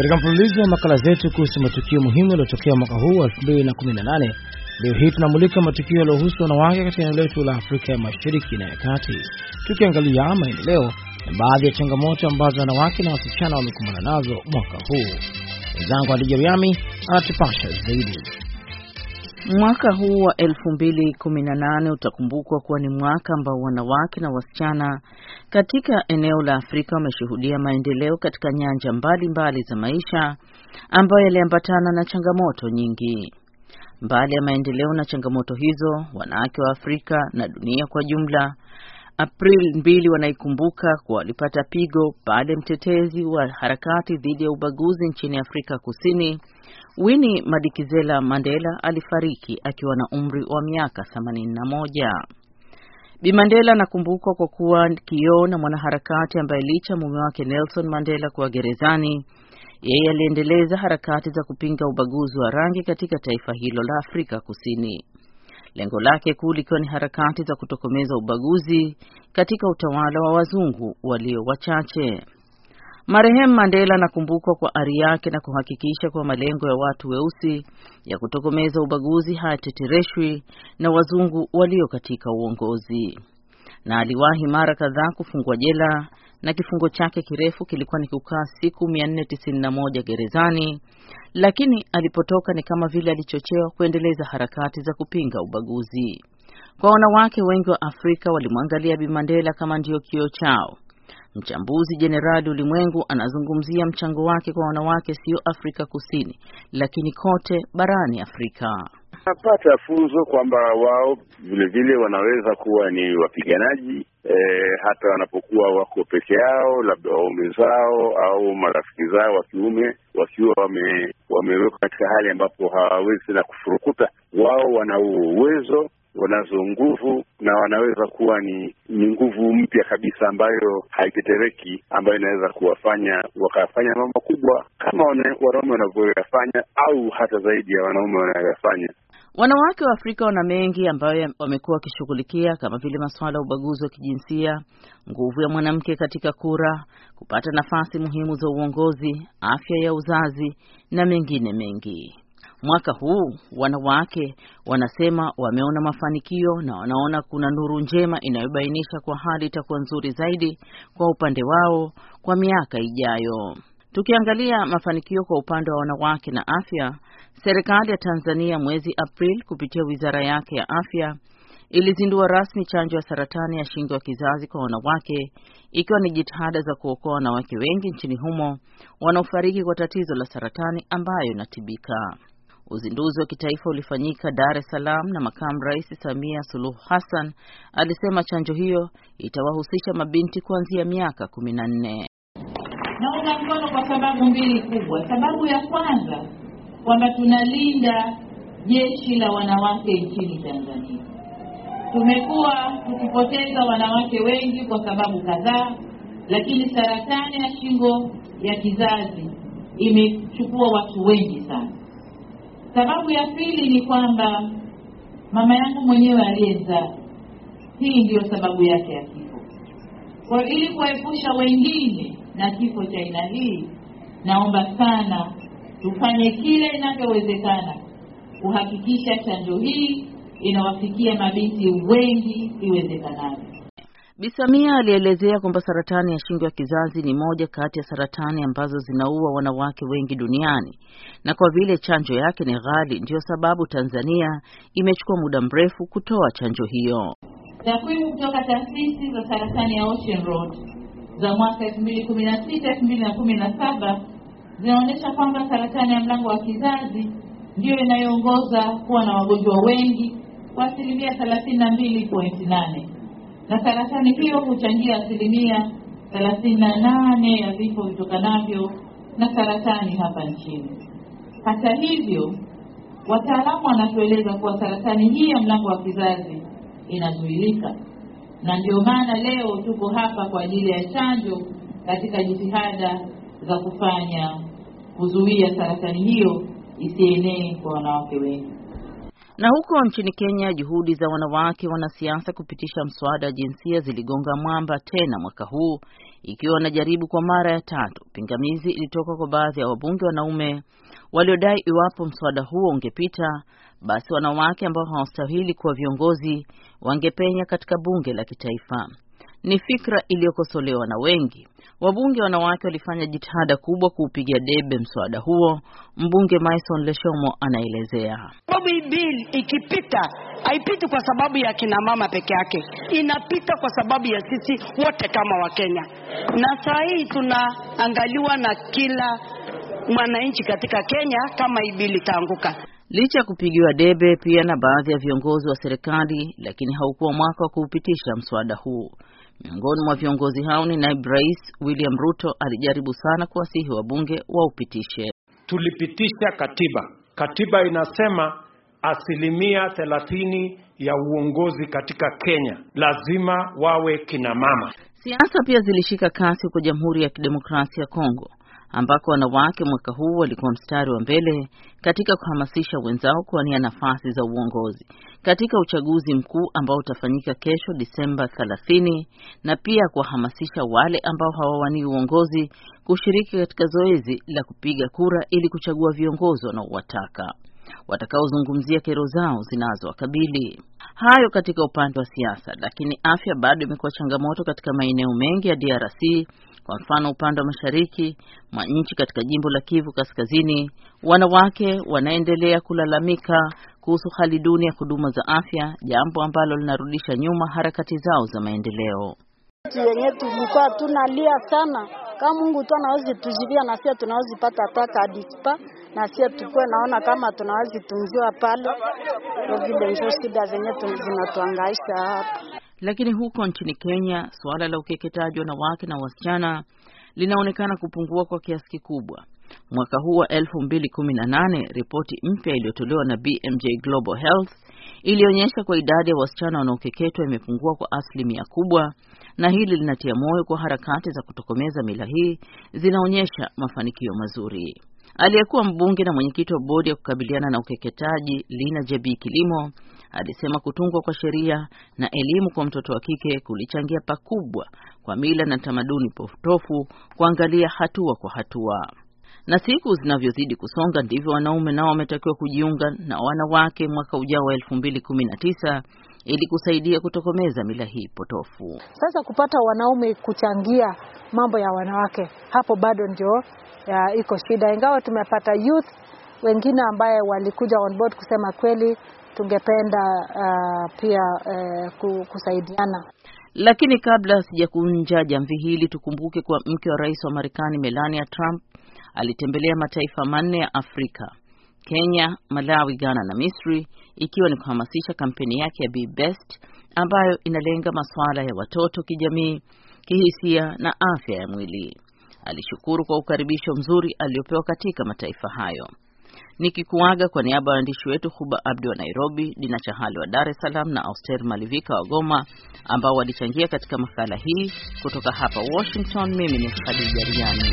Katika mfululizo wa makala zetu kuhusu matukio muhimu yaliyotokea mwaka huu wa 2018, leo hii tunamulika matukio yaliyohusu wanawake katika eneo letu la Afrika ya Mashariki na ya Kati, tukiangalia maendeleo na baadhi ya changamoto ambazo wanawake na wasichana wamekumbana nazo mwaka huu. Mwenzangu Adija Riami anatupasha zaidi. Mwaka huu wa 2018 utakumbukwa kuwa ni mwaka ambao wanawake na wasichana katika eneo la Afrika wameshuhudia maendeleo katika nyanja mbalimbali mbali za maisha ambayo yaliambatana na changamoto nyingi. Mbali ya maendeleo na changamoto hizo, wanawake wa Afrika na dunia kwa jumla April mbili wanaikumbuka kwa walipata pigo baada ya mtetezi wa harakati dhidi ya ubaguzi nchini Afrika Kusini Winnie Madikizela Mandela alifariki akiwa na umri wa miaka 81. Bi Mandela anakumbukwa kwa kuwa kioo na mwanaharakati ambaye licha mume wake Nelson Mandela kuwa gerezani, yeye aliendeleza harakati za kupinga ubaguzi wa rangi katika taifa hilo la Afrika Kusini. Lengo lake kuu likiwa ni harakati za kutokomeza ubaguzi katika utawala wa wazungu walio wachache. Marehemu Mandela anakumbukwa kwa ari yake na kuhakikisha kuwa malengo ya watu weusi ya kutokomeza ubaguzi hayatetereshwi na wazungu walio katika uongozi, na aliwahi mara kadhaa kufungwa jela na kifungo chake kirefu kilikuwa ni kukaa siku 491 gerezani, lakini alipotoka ni kama vile alichochewa kuendeleza harakati za kupinga ubaguzi. Kwa wanawake wengi wa Afrika walimwangalia Bi Mandela kama ndiyo kioo chao. Mchambuzi Jenerali Ulimwengu anazungumzia mchango wake kwa wanawake sio Afrika Kusini, lakini kote barani Afrika. Napata funzo kwamba wao vile vile wanaweza kuwa ni wapiganaji e, hata wanapokuwa wako peke yao, labda waume zao au marafiki zao wa kiume wakiwa wame, wamewekwa katika hali ambapo hawawezi tena kufurukuta, wao wana uwezo wanazo nguvu na wanaweza kuwa ni ni nguvu mpya kabisa ambayo haitetereki, ambayo inaweza kuwafanya wakafanya mambo makubwa kama wanaume wanavyoyafanya au hata zaidi ya wanaume wanayoyafanya. Wanawake wa Afrika wana mengi ambayo wamekuwa wakishughulikia kama vile masuala ya ubaguzi wa kijinsia, nguvu ya mwanamke katika kura, kupata nafasi muhimu za uongozi, afya ya uzazi na mengine mengi. Mwaka huu wanawake wanasema wameona mafanikio na wanaona kuna nuru njema inayobainisha kwa hali itakuwa nzuri zaidi kwa upande wao kwa miaka ijayo. Tukiangalia mafanikio kwa upande wa wanawake na afya, serikali ya Tanzania mwezi Aprili kupitia wizara yake ya afya ilizindua rasmi chanjo ya saratani ya shingo ya kizazi kwa wanawake, ikiwa ni jitihada za kuokoa wanawake wengi nchini humo wanaofariki kwa tatizo la saratani ambayo inatibika. Uzinduzi wa kitaifa ulifanyika Dar es Salaam na makamu rais Samia Suluhu Hassan alisema chanjo hiyo itawahusisha mabinti kuanzia miaka kumi na nne. Naunga mkono kwa sababu mbili kubwa. Sababu ya kwanza kwamba tunalinda jeshi la wanawake nchini Tanzania. Tumekuwa tukipoteza wanawake wengi kwa sababu kadhaa, lakini saratani ya shingo ya kizazi imechukua watu wengi sana. Sababu ya pili ni kwamba mama yangu mwenyewe aliyezaa, hii ndiyo sababu yake ya kifo. Kwa ili kuepusha wengine na kifo cha aina hii, naomba sana tufanye kile inavyowezekana kuhakikisha chanjo hii inawafikia mabinti wengi iwezekanavyo. Bi Samia alielezea kwamba saratani ya shingo ya kizazi ni moja kati ya saratani ambazo zinaua wanawake wengi duniani, na kwa vile chanjo yake ni ghali, ndiyo sababu Tanzania imechukua muda mrefu kutoa chanjo hiyo. Takwimu kutoka taasisi za saratani ya Ocean Road za mwaka 2016 2017 zinaonyesha kwamba saratani ya mlango wa kizazi ndiyo inayoongoza kuwa na wagonjwa wengi kwa asilimia 32.8 na saratani hiyo huchangia asilimia thelathini na nane ya vifo vitokanavyo na saratani hapa nchini. Hata hivyo, wataalamu wanatueleza kuwa saratani hii ya mlango wa kizazi inazuilika, na ndio maana leo tuko hapa kwa ajili ya chanjo katika jitihada za kufanya kuzuia saratani hiyo isienee kwa wanawake wengi. Na huko nchini Kenya, juhudi za wanawake wanasiasa kupitisha mswada wa jinsia ziligonga mwamba tena mwaka huu, ikiwa wanajaribu kwa mara ya tatu. Pingamizi ilitoka kwa baadhi ya wabunge wanaume waliodai iwapo mswada huo ungepita, basi wanawake ambao hawastahili kuwa viongozi wangepenya katika bunge la kitaifa. Ni fikra iliyokosolewa na wengi. Wabunge wanawake walifanya jitihada kubwa kuupiga debe mswada huo. Mbunge Maison Leshomo anaelezea. Sababu hii bill ikipita, haipiti kwa sababu ya kina mama peke yake, inapita kwa sababu ya sisi wote kama Wakenya, na saa hii tunaangaliwa na kila mwananchi katika Kenya kama hii bill itaanguka. Licha ya kupigiwa debe pia na baadhi ya viongozi wa serikali, lakini haukuwa mwaka wa kuupitisha mswada huu. Miongoni mwa viongozi hao ni naibu rais William Ruto, alijaribu sana kuwasihi wabunge waupitishe. Tulipitisha katiba. Katiba inasema asilimia thelathini ya uongozi katika Kenya lazima wawe kina mama. Siasa pia zilishika kasi huko Jamhuri ya Kidemokrasia ya Kongo ambako wanawake mwaka huu walikuwa mstari wa mbele katika kuhamasisha wenzao kuwania nafasi za uongozi katika uchaguzi mkuu ambao utafanyika kesho Disemba 30 na pia kuwahamasisha wale ambao hawawanii uongozi kushiriki katika zoezi la kupiga kura ili kuchagua viongozi wanaowataka watakaozungumzia kero zao zinazowakabili. Hayo katika upande wa siasa, lakini afya bado imekuwa changamoto katika maeneo mengi ya DRC. Kwa mfano, upande wa mashariki mwa nchi katika jimbo la Kivu Kaskazini, wanawake wanaendelea kulalamika kuhusu hali duni ya huduma za afya, jambo ambalo linarudisha nyuma harakati zao za maendeleo. yenye tulikuwa tunalia sana kama Mungu tu anawezi tujibia, na sisi tunawezi pata taka adikipa na sisi tukue naona kama tunawezi tunziwa pale, kwa vile ndio shida zenye zinatuangaisha hapa. Lakini huko nchini Kenya suala la ukeketaji wanawake na wasichana linaonekana kupungua kwa kiasi kikubwa. Mwaka huu wa 2018 ripoti mpya iliyotolewa na BMJ Global Health ilionyesha kwa idadi ya wasichana wanaokeketwa imepungua kwa asilimia kubwa, na hili linatia moyo kwa harakati za kutokomeza mila hii zinaonyesha mafanikio mazuri. Aliyekuwa mbunge na mwenyekiti wa bodi ya kukabiliana na ukeketaji Lina Jebi Kilimo alisema kutungwa kwa sheria na elimu kwa mtoto wa kike kulichangia pakubwa kwa mila na tamaduni potofu kuangalia hatua kwa hatua. Na siku zinavyozidi kusonga ndivyo wanaume nao wametakiwa kujiunga na wanawake mwaka ujao wa 2019 ili kusaidia kutokomeza mila hii potofu. Sasa kupata wanaume kuchangia mambo ya wanawake, hapo bado ndio ya iko shida, ingawa tumepata youth wengine ambaye walikuja on board kusema kweli tungependa uh, pia uh, kusaidiana. Lakini kabla sijakunja jamvi hili, tukumbuke kuwa mke wa rais wa Marekani Melania Trump alitembelea mataifa manne ya Afrika: Kenya, Malawi, Ghana na Misri, ikiwa ni kuhamasisha kampeni yake ya Be Best ambayo inalenga masuala ya watoto kijamii, kihisia na afya ya mwili. Alishukuru kwa ukaribisho mzuri aliopewa katika mataifa hayo. Nikikuaga kwa niaba ya waandishi wetu Huba Abdi wa Nairobi, Dina Chahali wa Dar es Salaam na Auster Malivika wa Goma ambao walichangia katika makala hii. Kutoka hapa Washington, mimi ni Khadija Riami.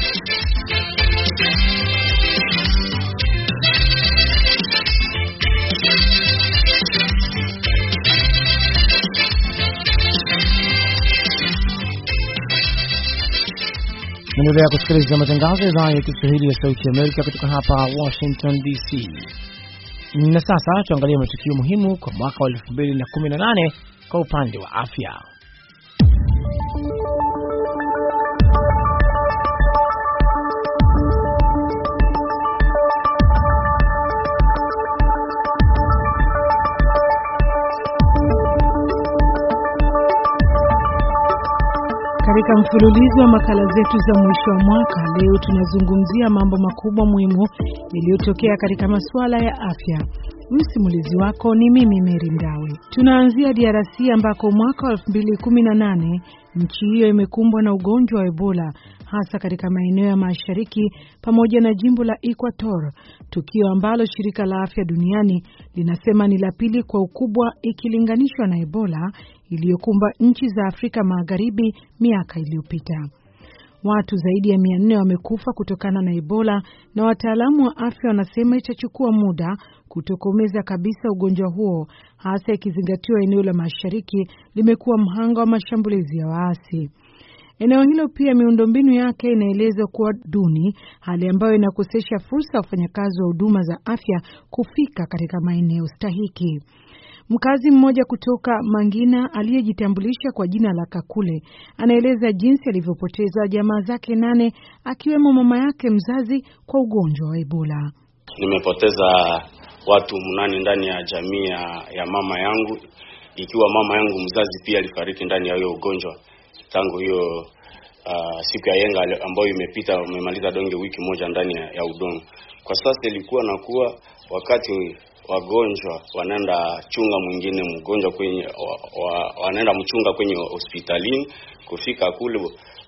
Naendelea kusikiliza matangazo ya idhaa ya Kiswahili ya Sauti Amerika kutoka hapa Washington DC. Na sasa tuangalie matukio muhimu kwa mwaka wa 2018 kwa upande wa afya. Katika mfululizo wa makala zetu za mwisho wa mwaka, leo tunazungumzia mambo makubwa muhimu yaliyotokea katika masuala ya afya. Msimulizi wako ni mimi Meri Mdawe. Tunaanzia DRC ambako mwaka wa 2018 nchi hiyo imekumbwa na ugonjwa wa Ebola hasa katika maeneo ya mashariki pamoja na jimbo la Equator, tukio ambalo shirika la afya duniani linasema ni la pili kwa ukubwa ikilinganishwa na Ebola iliyokumba nchi za Afrika Magharibi miaka iliyopita. Watu zaidi ya mia nne wamekufa kutokana na Ebola na wataalamu wa afya wanasema itachukua muda kutokomeza kabisa ugonjwa huo, hasa ikizingatiwa eneo la mashariki limekuwa mhanga wa mashambulizi ya waasi. Eneo hilo pia miundombinu yake inaelezwa kuwa duni, hali ambayo inakosesha fursa ya wafanyakazi wa huduma za afya kufika katika maeneo stahiki. Mkazi mmoja kutoka Mangina aliyejitambulisha kwa jina la Kakule anaeleza jinsi alivyopoteza jamaa zake nane akiwemo mama yake mzazi kwa ugonjwa wa Ebola. Nimepoteza watu mnane ndani ya jamii ya mama yangu, ikiwa mama yangu mzazi pia alifariki ndani ya hiyo ugonjwa tangu hiyo uh, siku ya yenga ambayo imepita, umemaliza donge wiki moja ndani ya, ya udongo. Kwa sasa ilikuwa na kuwa wakati wagonjwa wanaenda chunga mwingine mgonjwa kwenye wa, wa, wanaenda mchunga kwenye hospitalini. Kufika kule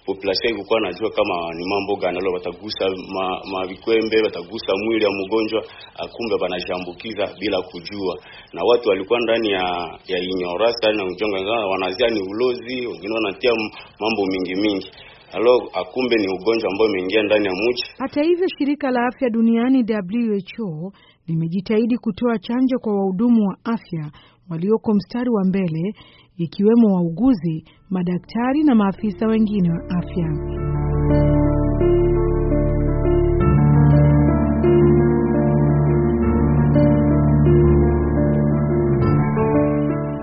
population ilikuwa najua kama ni mambo gani leo, watagusa mavikwembe ma watagusa mwili ya mgonjwa, akumbe wanashambukiza bila kujua, na watu walikuwa ndani ya ya inyorasa na ujonga, wanazia ni ulozi, wengine wanatia mambo mingi mingi Alo, akumbe ni ugonjwa ambao umeingia ndani ya mji. Hata hivyo, shirika la afya duniani WHO limejitahidi kutoa chanjo kwa wahudumu wa afya walioko mstari wa mbele, ikiwemo wauguzi, madaktari na maafisa wengine wa afya.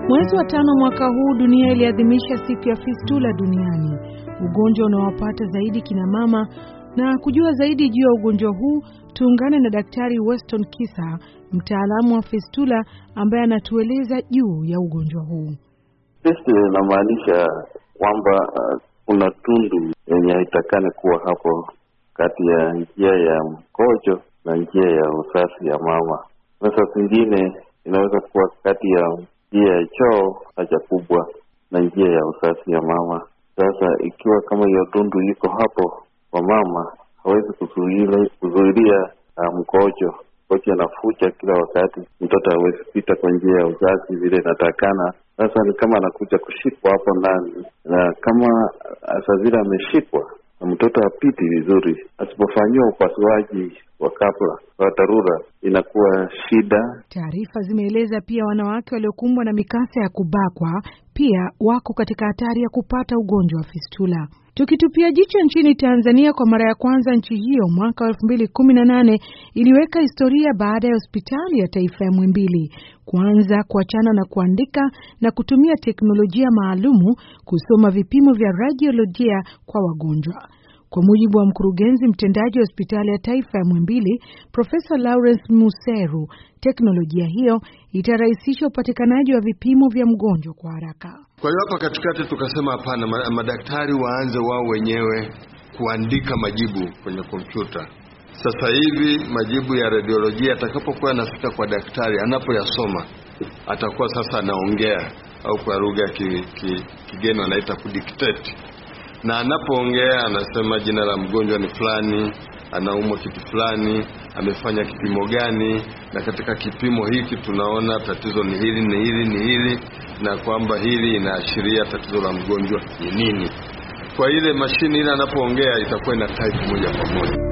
Mwezi wa tano mwaka huu dunia iliadhimisha siku ya fistula duniani, ugonjwa unaowapata zaidi kina mama. Na kujua zaidi juu ya ugonjwa huu, tuungane na Daktari Weston Kisa, mtaalamu wa fistula, ambaye anatueleza juu ya ugonjwa huu. Fistula inamaanisha kwamba uh, kuna tundu yenye haitakani kuwa hapo kati ya njia ya mkojo na njia ya uzazi ya mama, na saa zingine inaweza kuwa kati ya njia ya choo haja kubwa na njia ya uzazi ya mama. Sasa ikiwa kama hiyo tundu iko hapo kwa mama, hawezi kuzuilia uh, mkojo. Mkojo anafucha kila wakati, mtoto hawezi pita kwa njia ya uzazi vile inatakana. Sasa ni kama anakuja kushikwa hapo ndani, na kama Asazira ameshikwa na mtoto hapiti vizuri, asipofanyiwa upasuaji wa kabla wa dharura inakuwa shida. Taarifa zimeeleza pia wanawake waliokumbwa na mikasa ya kubakwa pia wako katika hatari ya kupata ugonjwa wa fistula. Tukitupia jicho nchini Tanzania, kwa mara ya kwanza nchi hiyo mwaka wa elfu mbili kumi na nane iliweka historia baada ya hospitali ya taifa ya Mwimbili kuanza kuachana na kuandika na kutumia teknolojia maalumu kusoma vipimo vya radiolojia kwa wagonjwa. Kwa mujibu wa mkurugenzi mtendaji wa hospitali ya taifa ya Muhimbili, Profesa Lawrence Museru, teknolojia hiyo itarahisisha upatikanaji wa vipimo vya mgonjwa kwa haraka. Kwa hiyo hapa katikati tukasema hapana, madaktari waanze wao wenyewe kuandika majibu kwenye kompyuta. Sasa hivi majibu ya radiolojia atakapokuwa yanafika kwa daktari, anapoyasoma atakuwa sasa anaongea au kwa lugha ya ki, ki, kigeni wanaita kudictate na anapoongea anasema jina la mgonjwa ni fulani, anaumwa kitu fulani, amefanya kipimo gani, na katika kipimo hiki tunaona tatizo ni hili ni hili ni hili, na kwamba hili inaashiria tatizo la mgonjwa ni nini. Kwa ile mashine ile anapoongea itakuwa ina type moja kwa moja.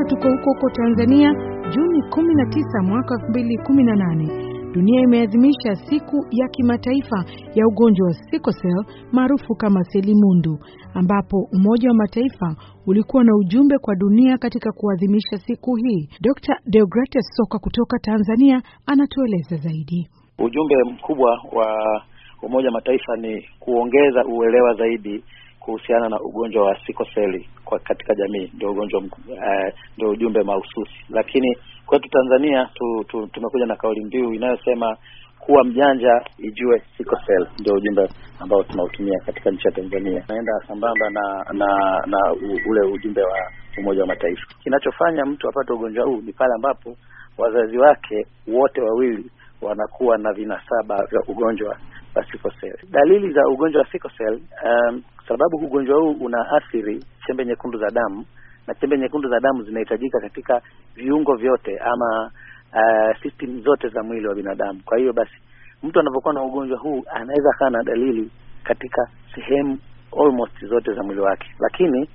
Bado tuko huko huko Tanzania, Juni 19 mwaka 2018 dunia imeadhimisha siku ya kimataifa ya ugonjwa wa sickle cell maarufu kama selimundu, ambapo Umoja wa Mataifa ulikuwa na ujumbe kwa dunia katika kuadhimisha siku hii. Dr. Deogratias Soka kutoka Tanzania anatueleza zaidi. Ujumbe mkubwa wa Umoja wa Mataifa ni kuongeza uelewa zaidi kuhusiana na ugonjwa wa sikoseli kwa katika jamii, ndio ugonjwa uh, ndio ujumbe mahususi. Lakini kwetu Tanzania tu, tu, tumekuja na kauli mbiu inayosema kuwa mjanja ijue sikoseli, ndio ujumbe ambao tunautumia katika nchi ya Tanzania. Naenda sambamba na na na ule ujumbe wa Umoja wa Mataifa. Kinachofanya mtu apate ugonjwa huu ni pale ambapo wazazi wake wote wawili wanakuwa na vinasaba vya ugonjwa wa sikoseli. Dalili za ugonjwa wa sikoseli, um, sababu ugonjwa huu unaathiri chembe nyekundu za damu na chembe nyekundu za damu zinahitajika katika viungo vyote ama uh, system zote za mwili wa binadamu. Kwa hiyo basi mtu anapokuwa na ugonjwa huu anaweza kaa na dalili katika sehemu almost zote za mwili wake, lakini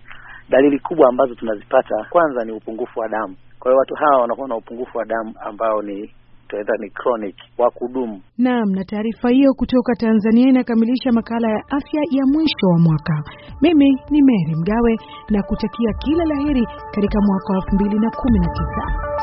dalili kubwa ambazo tunazipata kwanza ni upungufu wa damu. Kwa hiyo watu hawa wanakuwa na upungufu wa damu ambao ni ni chronic wa kudumu. Naam, na taarifa hiyo kutoka Tanzania inakamilisha makala ya afya ya mwisho wa mwaka. Mimi ni Mary Mgawe na kutakia kila la heri katika mwaka wa 2019.